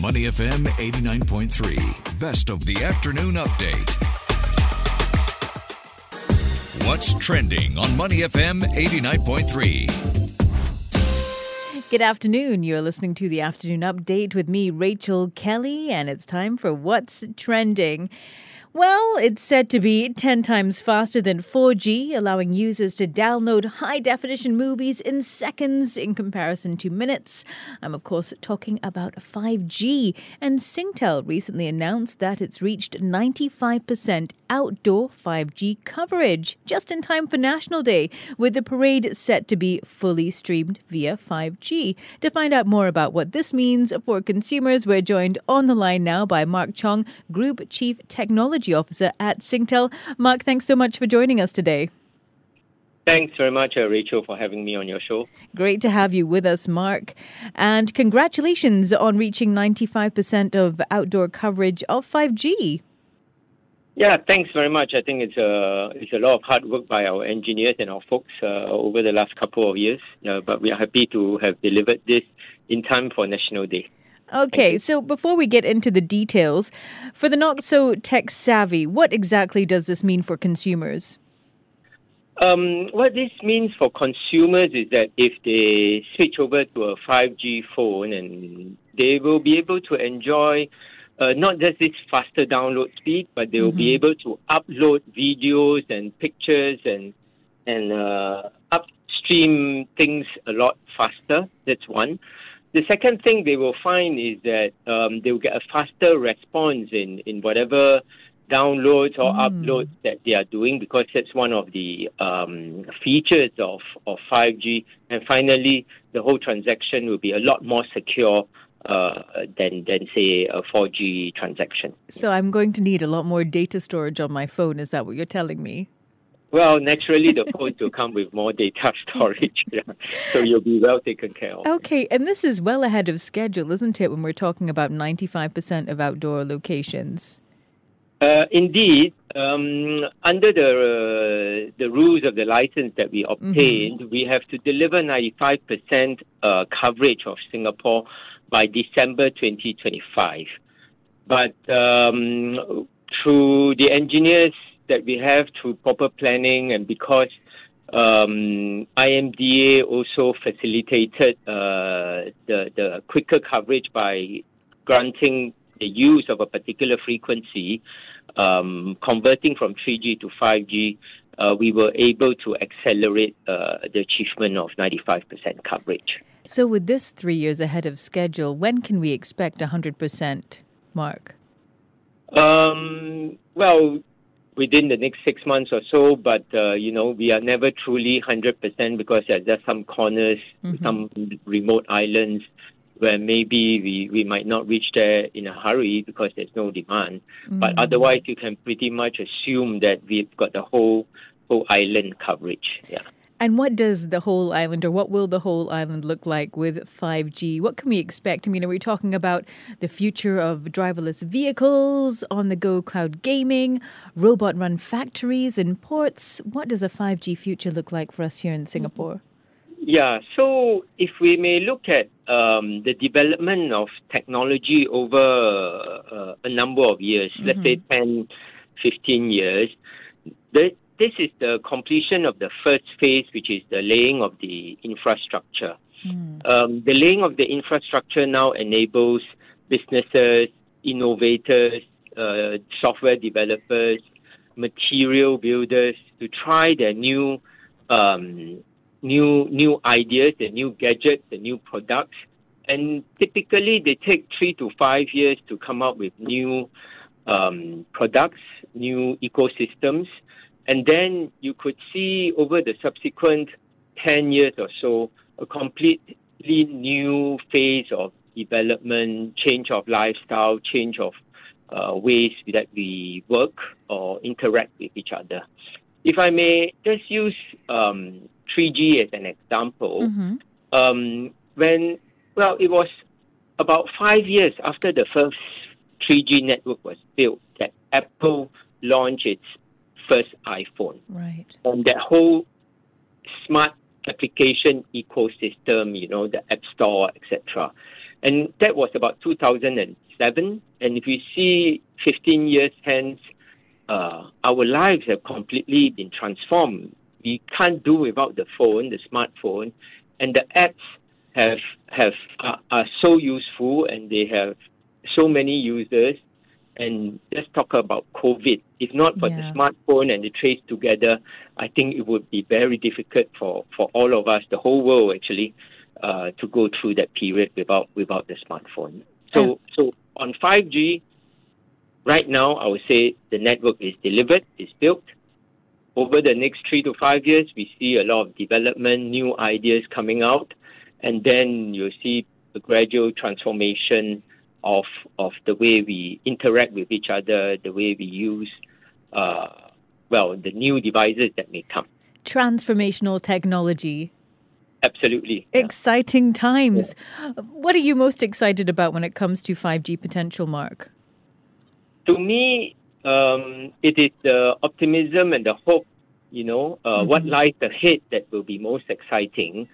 Money FM 89.3, best of the afternoon update. What's trending on Money FM 89.3? Good afternoon. You're listening to the afternoon update with me, Rachel Kelly, and it's time for What's Trending. Well, it's said to be 10 times faster than 4G, allowing users to download high definition movies in seconds in comparison to minutes. I'm, of course, talking about 5G. And Singtel recently announced that it's reached 95% outdoor 5G coverage just in time for National Day, with the parade set to be fully streamed via 5G. To find out more about what this means for consumers, we're joined on the line now by Mark Chong, Group Chief Technology Officer at Singtel. Mark, thanks so much for joining us today. Thanks very much, uh, Rachel, for having me on your show. Great to have you with us, Mark. And congratulations on reaching 95% of outdoor coverage of 5G. Yeah, thanks very much. I think it's a it's a lot of hard work by our engineers and our folks uh, over the last couple of years. Uh, but we are happy to have delivered this in time for National Day. Okay, so before we get into the details, for the not so tech savvy, what exactly does this mean for consumers? Um, what this means for consumers is that if they switch over to a 5G phone, and they will be able to enjoy uh, not just this faster download speed, but they will mm-hmm. be able to upload videos and pictures and and uh, upstream things a lot faster. That's one. The second thing they will find is that um, they will get a faster response in, in whatever downloads or mm. uploads that they are doing because that's one of the um, features of, of 5G. And finally, the whole transaction will be a lot more secure uh, than than say a 4G transaction. So I'm going to need a lot more data storage on my phone. Is that what you're telling me? Well, naturally, the phone will come with more data storage, yeah. so you'll be well taken care of. Okay, and this is well ahead of schedule, isn't it? When we're talking about 95% of outdoor locations. Uh, indeed, um, under the uh, the rules of the license that we obtained, mm-hmm. we have to deliver 95% uh, coverage of Singapore by December 2025. But um, through the engineers that we have, through proper planning, and because um, IMDA also facilitated uh, the, the quicker coverage by granting the use of a particular frequency, um, converting from 3G to 5G, uh, we were able to accelerate uh, the achievement of 95% coverage. So, with this three years ahead of schedule, when can we expect 100%, Mark? Um, well, within the next six months or so, but uh, you know we are never truly hundred percent because there are just some corners, mm-hmm. some remote islands where maybe we, we might not reach there in a hurry because there's no demand. Mm-hmm. But otherwise, you can pretty much assume that we've got the whole whole island coverage. Yeah. And what does the whole island, or what will the whole island look like with 5G? What can we expect? I mean, are we talking about the future of driverless vehicles, on the go cloud gaming, robot run factories and ports? What does a 5G future look like for us here in Singapore? Yeah, so if we may look at um, the development of technology over uh, a number of years, mm-hmm. let's say 10, 15 years, the this is the completion of the first phase, which is the laying of the infrastructure. Mm. Um, the laying of the infrastructure now enables businesses, innovators, uh, software developers, material builders to try their new, um, new, new ideas, the new gadgets, the new products, and typically they take three to five years to come up with new um, products, new ecosystems and then you could see over the subsequent 10 years or so a completely new phase of development, change of lifestyle, change of uh, ways that we work or interact with each other. If I may just use um, 3G as an example, mm-hmm. um, when, well, it was about five years after the first 3G network was built that Apple launched its first iPhone. Right. And that whole smart application ecosystem, you know, the App Store, etc. And that was about 2007. And if we see 15 years hence, uh, our lives have completely been transformed. We can't do without the phone, the smartphone, and the apps have have are, are so useful and they have so many users. And let's talk about COVID. If not for Yeah. the smartphone and the TraceTogether, I think it would be very difficult for, for all of us, the whole world actually, uh, to go through that period without without the smartphone. So so on 5G, right now I would say the network is delivered, is built. Over the next three to five years, we see a lot of development, new ideas coming out, and then you'll see a gradual transformation of of the way we interact with each other, the way we use, uh, well, the new devices that may come. Transformational technology. Absolutely. yeah. Exciting times. What are you most excited about when it comes to 5G potential, Mark? to me, um, it is the optimism and the hope, you know, uh, what lies ahead that will be most exciting.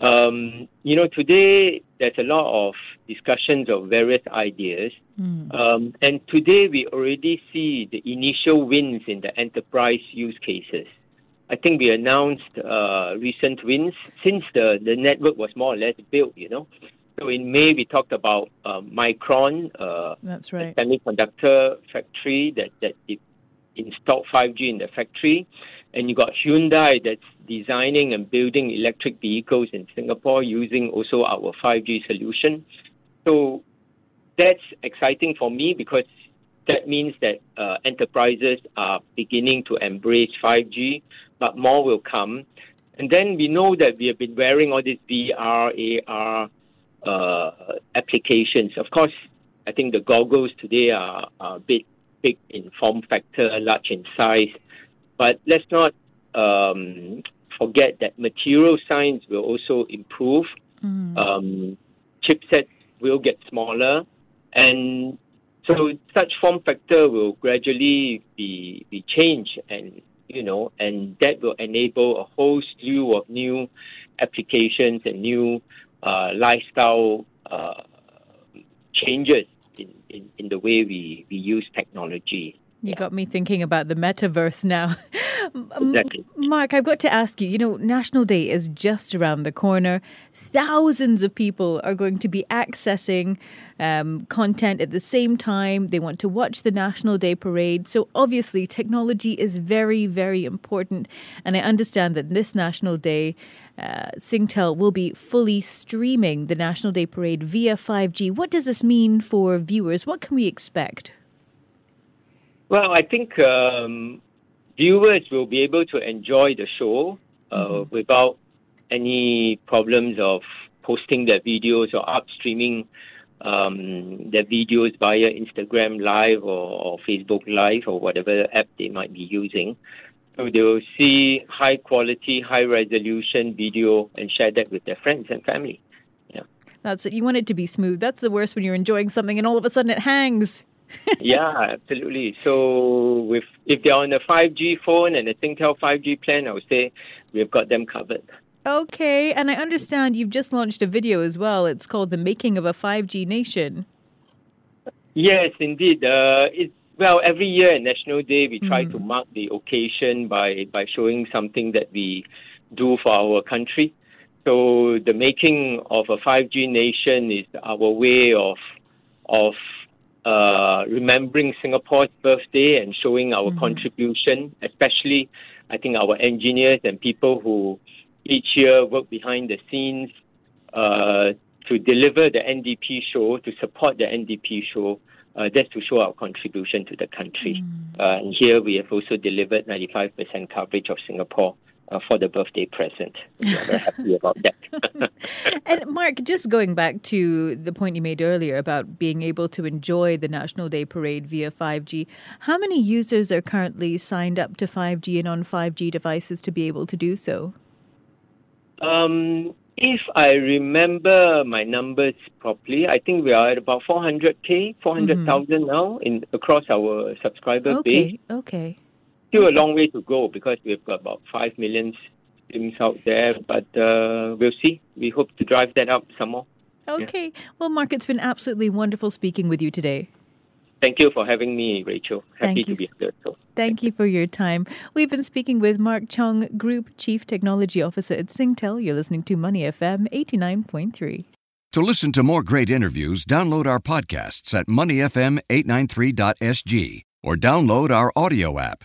Um, you know, today there's a lot of discussions of various ideas. Um, and today we already see the initial wins in the enterprise use cases. I think we announced uh, recent wins since the, the network was more or less built, you know. So in May, we talked about uh, Micron, uh, That's a right. semiconductor factory that that installed 5G in the factory, and you got Hyundai that's designing and building electric vehicles in Singapore using also our 5G solution. So that's exciting for me because that means that uh, enterprises are beginning to embrace 5G, but more will come. And then we know that we have been wearing all these VR, AR uh, applications. Of course, I think the goggles today are, are big, big in form factor, large in size. But let's not um, forget that material science will also improve. Um, chipsets will get smaller, and so such form factor will gradually be be changed, and you know, and that will enable a whole slew of new applications and new uh, lifestyle uh, changes in, the way we, we use technology. You got me thinking about the metaverse now. Exactly. Mark, I've got to ask you, you know, National Day is just around the corner. Thousands of people are going to be accessing um, content at the same time. They want to watch the National Day parade. So, obviously, technology is very, very important. And I understand that this National Day, uh, Singtel will be fully streaming the National Day parade via 5G. What does this mean for viewers? What can we expect? Well, I think um, viewers will be able to enjoy the show uh, without any problems of posting their videos or upstreaming um, their videos via Instagram Live or, or Facebook Live or whatever app they might be using. So they will see high quality, high resolution video and share that with their friends and family. Yeah. That's it. You want it to be smooth. That's the worst when you're enjoying something and all of a sudden it hangs. yeah, absolutely. So with if they're on a 5G phone and a Singtel 5G plan, I would say we've got them covered. Okay, and I understand you've just launched a video as well. It's called The Making of a 5G Nation. Yes, indeed. Uh, it's well, every year at National Day, we try to mark the occasion by by showing something that we do for our country. So the making of a 5G nation is our way of of uh, remembering Singapore's birthday and showing our contribution, especially I think our engineers and people who each year work behind the scenes uh, to deliver the NDP show, to support the NDP show. Uh, that's to show our contribution to the country. Uh, and here we have also delivered 95% coverage of Singapore uh, for the birthday present. Very happy about that. And Mark, just going back to the point you made earlier about being able to enjoy the National Day Parade via 5G, how many users are currently signed up to 5G and on 5G devices to be able to do so? Um, if I remember my numbers properly, I think we are at about 400k, 400,000 now in across our subscriber base. Okay, okay. Still a long way to go because we've got about 5 million streams out there, but uh, we'll see. We hope to drive that up some more. Okay. Well, Mark, it's been absolutely wonderful speaking with you today. Thank you for having me, Rachel. Happy Thank to you be here. So. Thank you for your time. We've been speaking with Mark Chong, Group Chief Technology Officer at Singtel. You're listening to Money FM 89.3. To listen to more great interviews, download our podcasts at moneyfm893.sg or download our audio app.